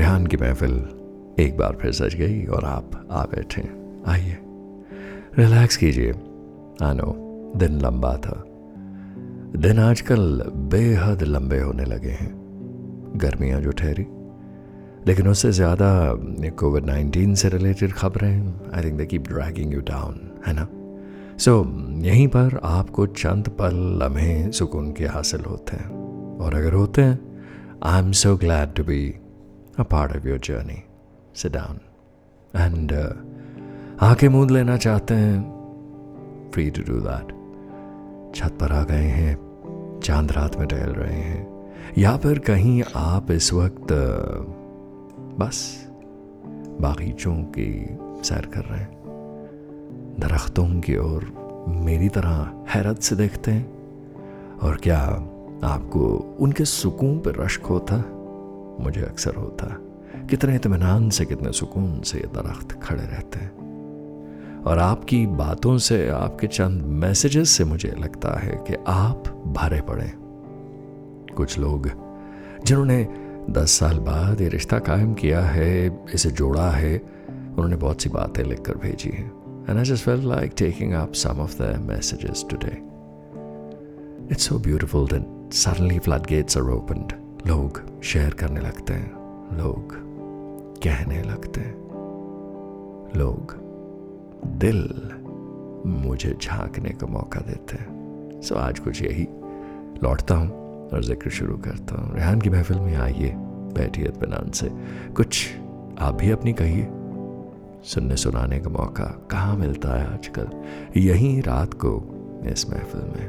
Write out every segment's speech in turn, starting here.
ریحان کی محفل ایک بار پھر سج گئی اور آپ آ بیٹھے آئیے۔ ریلیکس کیجیے۔ آنو دن لمبا تھا۔ دن آج کل بے حد لمبے ہونے لگے ہیں۔ گرمیاں جو ٹھہری۔ لیکن اس سے زیادہ کووڈ نائنٹین سے ریلیٹڈ خبریں۔ I think they keep dragging you down ہے نا؟ سو یہیں پر آپ کو چند پل لمحے سکون کے حاصل ہوتے ہیں۔ اور اگر ہوتے ہیں I am so glad to be a part of your journey sit down and آ کے مود لینا چاہتے ہیں فری ٹو ڈو دیٹ چھت پر آ گئے ہیں چاند رات میں ٹہل رہے ہیں یا پھر کہیں آپ اس وقت بس باغیچوں کی سیر کر رہے ہیں درختوں کی اور میری طرح حیرت سے دیکھتے ہیں اور کیا آپ کو ان کے سکون پہ رشک ہوتا مجھے اکثر ہوتا کتنے اطمینان سے کتنے سکون سے یہ درخت کھڑے رہتے ہیں اور آپ کی باتوں سے، آپ کے چند میسیجز سے مجھے لگتا ہے کہ آپ بھرے پڑے کچھ لوگ جنہوں نے دس سال بعد یہ رشتہ قائم کیا ہے، اسے جوڑا ہے، انہوں نے بہت سی باتیں لکھ کر بھیجی ہیں And I just felt like taking up some of their messages today. It's so beautiful that suddenly floodgates are opened. لوگ شیئر کرنے لگتے ہیں۔ لوگ کہنے لگتے ہیں۔ لوگ دل مجھے جھانکنے کا موقع دیتے ہیں۔ سو آج کچھ یہی لوٹتا ہوں اور ذکر شروع کرتا ہوں۔ ریحان کی محفل میں آئیے بیٹھی اطمینان سے۔ کچھ آپ بھی اپنی کہیے۔ سننے سنانے کا موقع کہاں ملتا ہے آج کل؟ یہیں رات کو اس محفل میں۔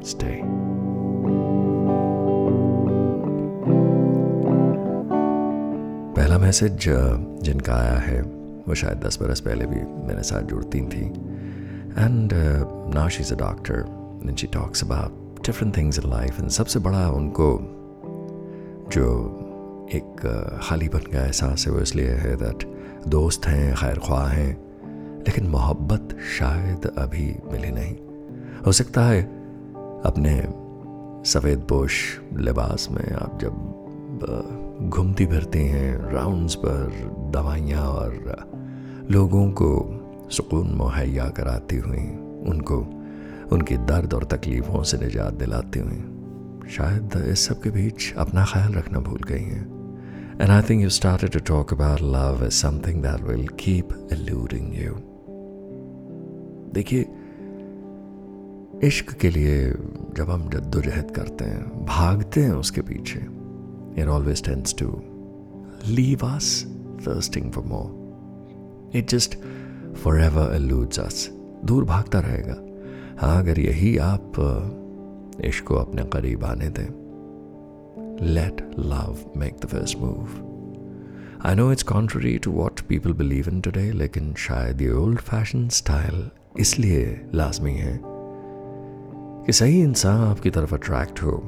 اسٹے پہلا میسج جن کا آیا ہے، وہ شاید دس برس پہلے بھی میرے ساتھ جڑتی تھیں۔ اینڈ نا she is a doctor she talks about different things in life and سب سے بڑا ان کو جو ایک خالی پن کا احساس ہے، وہ اس لیے ہے دیٹ دوست ہیں، خیر خواہ ہیں، لیکن محبت شاید ابھی ملی نہیں۔ ہو سکتا ہے اپنے سفید پوش لباس میں آپ جب گھومتی پھرتی ہیں راؤنڈز پر دوائیاں اور لوگوں کو سکون مہیا کراتی ہوئیں ان کو ان کی درد اور تکلیفوں سے نجات دلاتی ہوئیں شاید اس سب کے بیچ اپنا خیال رکھنا بھول گئی ہیں۔ And I think you started to talk about love as something that will keep eluding you. دیکھیے، عشق کے لیے جب ہم جد و جہد کرتے ہیں، بھاگتے ہیں اس کے پیچھے۔ It always tends to leave us thirsting for more it just forever eludes us دور بھاگتا رہے گا. ہاں اگر یہی آپ عشق کو اپنے قریب آنے دیں let love make the first move. I know it's contrary to what people believe in today, لیکن شاید یہ اولڈ فیشن اسٹائل اس لیے لازمی ہے کہ صحیح انسان آپ کی طرف اٹریکٹ ہو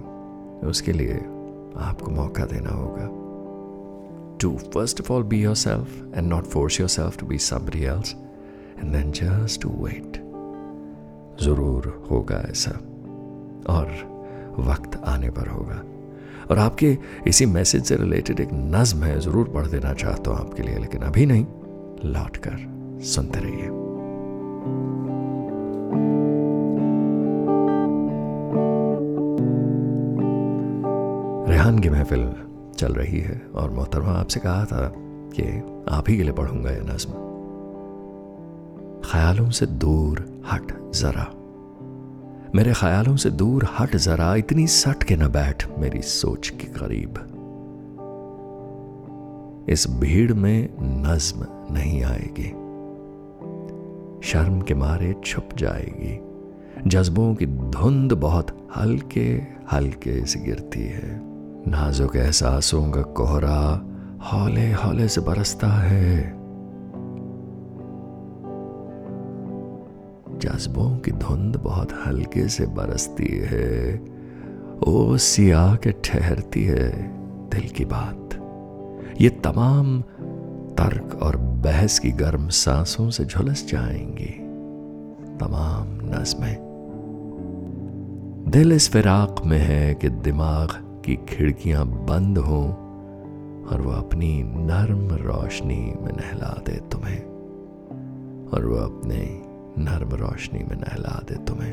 اس کے لیے آپ کو موقع دینا ہوگا۔ To first of all be yourself and not force yourself to be somebody else and then just to wait ضرور ہوگا ایسا، اور وقت آنے پر ہوگا۔ اور آپ کے اسی میسج سے ریلیٹڈ ایک نظم ہے، ضرور پڑھ دینا چاہتا ہوں آپ کے لیے، لیکن ابھی نہیں، لوٹ کر سنتے رہیے۔ ریحان کی محفل چل رہی ہے اور محترمہ آپ سے کہا تھا کہ آپ ہی کے لیے پڑھوں گا یہ نظم۔ خیالوں سے دور ہٹ ذرا۔ میرے خیالوں سے دور ہٹ ذرا، اتنی سٹ کے نہ بیٹھ میری سوچ کے قریب۔ اس بھیڑ میں نظم نہیں آئے گی۔ شرم کے مارے چھپ جائے گی۔ جذبوں کی دھند بہت ہلکے ہلکے سے گرتی ہے۔ نازک احساسوں کا کوہرا ہولے ہولے سے برستا ہے۔ جذبوں کی دھند بہت ہلکے سے برستی ہے۔ او سیاہ کے ٹھہرتی ہے۔ دل کی بات۔ یہ تمام ترک اور بحث کی گرم سانسوں سے جھلس جائیں گی۔ تمام نظمیں۔ دل اس فراق میں ہے کہ دماغ کی کھڑکیاں بند ہوں اور وہ اپنی نرم روشنی میں نہلا دے تمہیں اور وہ اپنے نرم روشنی میں نہلا دے تمہیں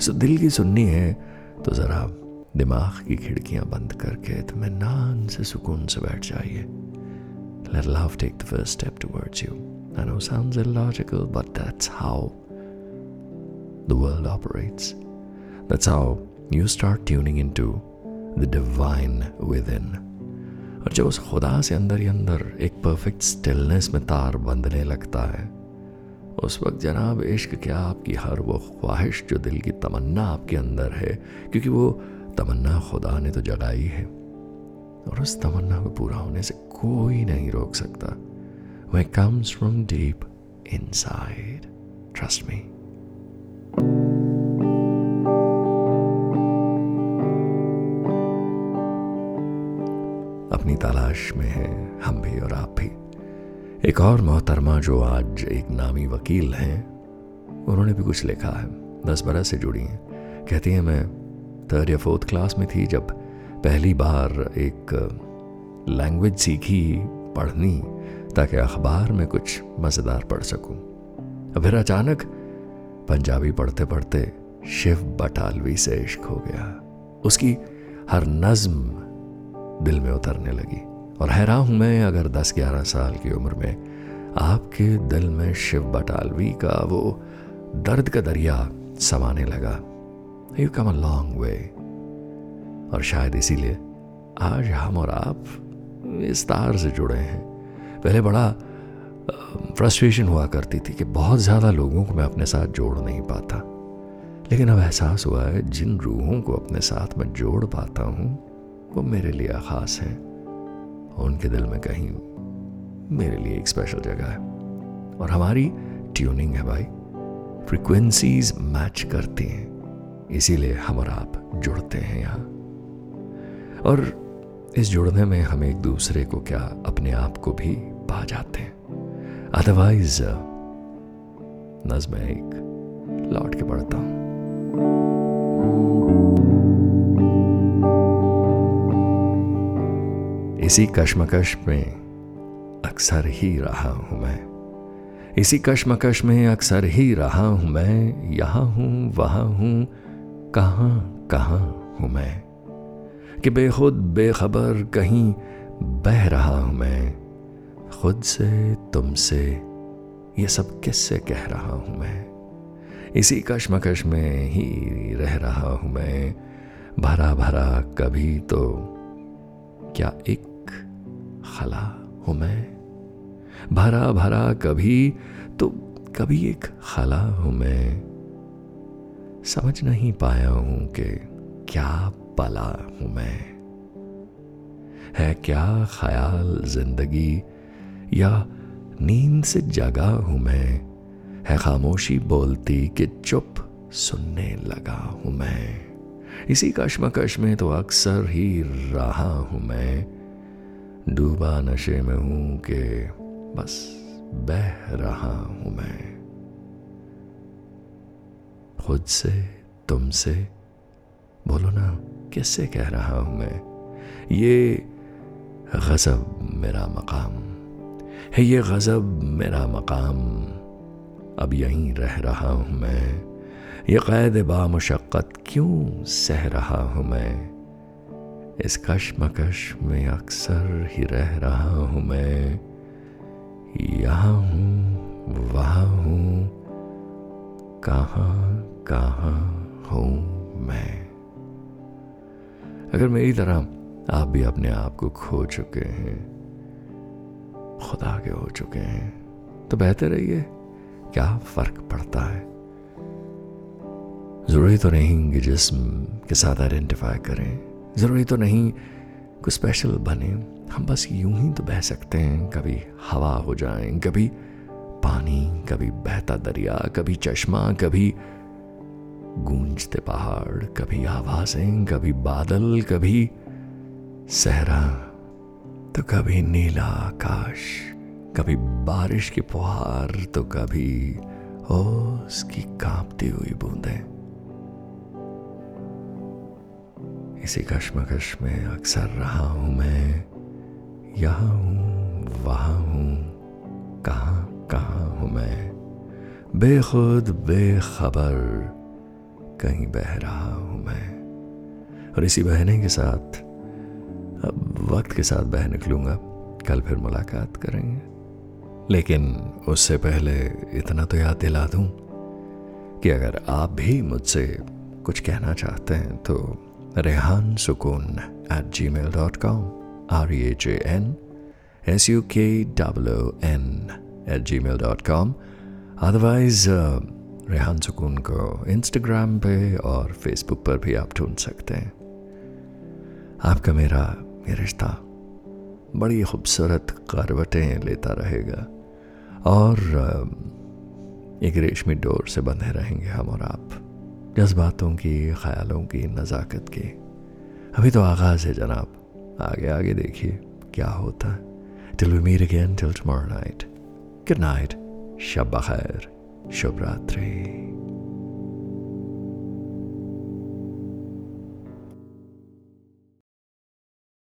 سو دل کی سننی ہے تو ذرا دماغ کی کھڑکیاں بند کر کے تمہیں نان سے سکون سے بیٹھ جائیے Let love take the first step towards you. I know it sounds illogical, but that's how the world operates. That's how you start tuning into the divine within. اور جب اس خدا سے اندر ہی اندر ایک پرفیکٹ سٹلنس میں تار بندنے لگتا ہے، اس وقت جناب عشق کیا آپ کی ہر وہ خواہش جو دل کی تمنا آپ کے اندر ہے، کیونکہ وہ تمنا خدا نے تو جگائی ہے۔ اور اس تمنا کو پورا ہونے سے کوئی نہیں روک سکتا۔ وہ comes from deep inside trust me اپنی تلاش میں ہیں، ہم بھی اور آپ بھی۔ ایک اور محترمہ جو آج ایک نامی وکیل ہیں، انہوں نے بھی کچھ لکھا ہے، دس برس سے جڑی ہیں۔ کہتی ہیں، میں تھرڈ یا فورتھ کلاس میں تھی جب پہلی بار ایک لینگویج سیکھی، پڑھنی، تاکہ اخبار میں کچھ مزیدار پڑھ سکوں۔ پھر اچانک پنجابی پڑھتے پڑھتے شیو بٹالوی سے عشق ہو گیا۔ اس کی ہر نظم دل میں اترنے لگی اور حیران ہوں میں اگر دس گیارہ سال کی عمر میں آپ کے دل میں شیو بٹالوی کا وہ درد کا دریا سمانے لگا۔ You come a long way اور شاید اسی لیے آج ہم اور آپ اس تار سے جڑے ہیں۔ پہلے بڑا فرسٹریشن ہوا کرتی تھی کہ بہت زیادہ لوگوں کو میں اپنے ساتھ جوڑ نہیں پاتا۔ لیکن اب احساس ہوا ہے جن روحوں کو اپنے ساتھ میں جوڑ پاتا ہوں وہ میرے لیے خاص ہیں ان کے دل میں کہیں میرے لیے ایک اسپیشل جگہ ہے۔ اور ہماری ٹیوننگ ہے بھائی۔ فریکوینسیز میچ کرتی ہیں۔ اسی لیے ہم اور آپ جڑتے ہیں یہاں۔ اور اس جڑنے میں ہم ایک دوسرے کو کیا اپنے آپ کو بھی پا جاتے ہیں۔ ادروائز uh, نظم ایک۔ لوٹ کے پڑھتا ہوں۔ اسی کشمکش میں اکثر ہی رہا ہوں میں۔ اسی کشمکش میں اکثر ہی رہا ہوں میں۔ یہاں ہوں، وہاں ہوں، کہاں کہاں ہوں میں۔ کہ بے خود بے خبر کہیں بہ رہا ہوں میں۔ خود سے، تم سے یہ سب کس سے کہہ رہا ہوں میں؟ اسی کشمکش میں ہی رہ رہا ہوں میں۔ بھرا بھرا کبھی تو کیا ایک خلا ہوں میں۔ بھرا بھرا کبھی تو کبھی ایک خلا ہوں میں۔ سمجھ نہیں پایا ہوں کہ کیا پلا ہوں میں۔ ہے کیا خیال زندگی یا نیند سے جگا ہوں میں۔ ہے خاموشی بولتی کہ چپ سننے لگا ہوں میں۔ اسی کشمکش میں تو اکثر ہی رہا ہوں میں۔ ڈوبا نشے میں ہوں کہ بس بہ رہا ہوں میں۔ خود سے، تم سے، بولو نا کس سے کہہ رہا ہوں میں؟ یہ غضب میرا مقام ہے، یہ غضب میرا مقام۔ اب یہیں رہ رہا ہوں میں۔ یہ قید با مشقت کیوں سہ رہا ہوں میں؟ اس کشمکش میں اکثر ہی رہ رہا ہوں میں۔ یہاں ہوں، وہاں ہوں، کہاں کہاں ہوں میں۔ اگر میری طرح آپ بھی اپنے آپ کو کھو چکے ہیں، خدا کے ہو چکے ہیں، تو بہتر رہیے کیا فرق پڑتا ہے؟ ضروری تو نہیں کہ جسم کے ساتھ آئیڈینٹیفائی کریں۔ ضروری تو نہیں کوئی اسپیشل بنے۔ ہم بس یوں ہی تو بہہ سکتے ہیں۔ کبھی ہوا ہو جائیں، کبھی پانی، کبھی بہتا دریا، کبھی چشمہ، کبھی گونجتے پہاڑ، کبھی آوازیں، کبھی بادل، کبھی صحرا۔ تو کبھی نیلا آکاش، کبھی بارش کی پہار تو کبھی اس کی کانپتی ہوئی بوندیں۔ اسی کشمکش میں اکثر رہا ہوں میں۔ یہاں ہوں، وہاں ہوں، کہاں کہاں ہوں میں؟ بے خود، بے خبر، کہیں بہ رہا ہوں میں۔ اور اسی بہنے کے ساتھ، اب وقت کے ساتھ بہ نکلوں گا۔ کل پھر ملاقات کریں گے۔ لیکن اس سے پہلے اتنا تو یاد دلا دوں کہ اگر آپ بھی مجھ سے کچھ کہنا چاہتے ہیں تو Rehan Sukoon at Gmail dot com R E H A N S U K double O N at Gmail dot com otherwise Rehan Sukoon کو انسٹاگرام پہ اور فیس بک پر بھی آپ ڈھونڈ سکتے ہیں آپ کا میرا یہ رشتہ بڑی خوبصورت کروٹیں لیتا رہے گا اور ایک ریشمی ڈور سے بندھے رہیں گے ہم اور آپ جذباتوں کی، خیالوں کی، نزاکت کی۔ ابھی تو آغاز ہے جناب۔ آگے آگے دیکھیے کیا ہوتا ہے۔ Till we meet again till tomorrow night good night شب بخیر۔ شب راتری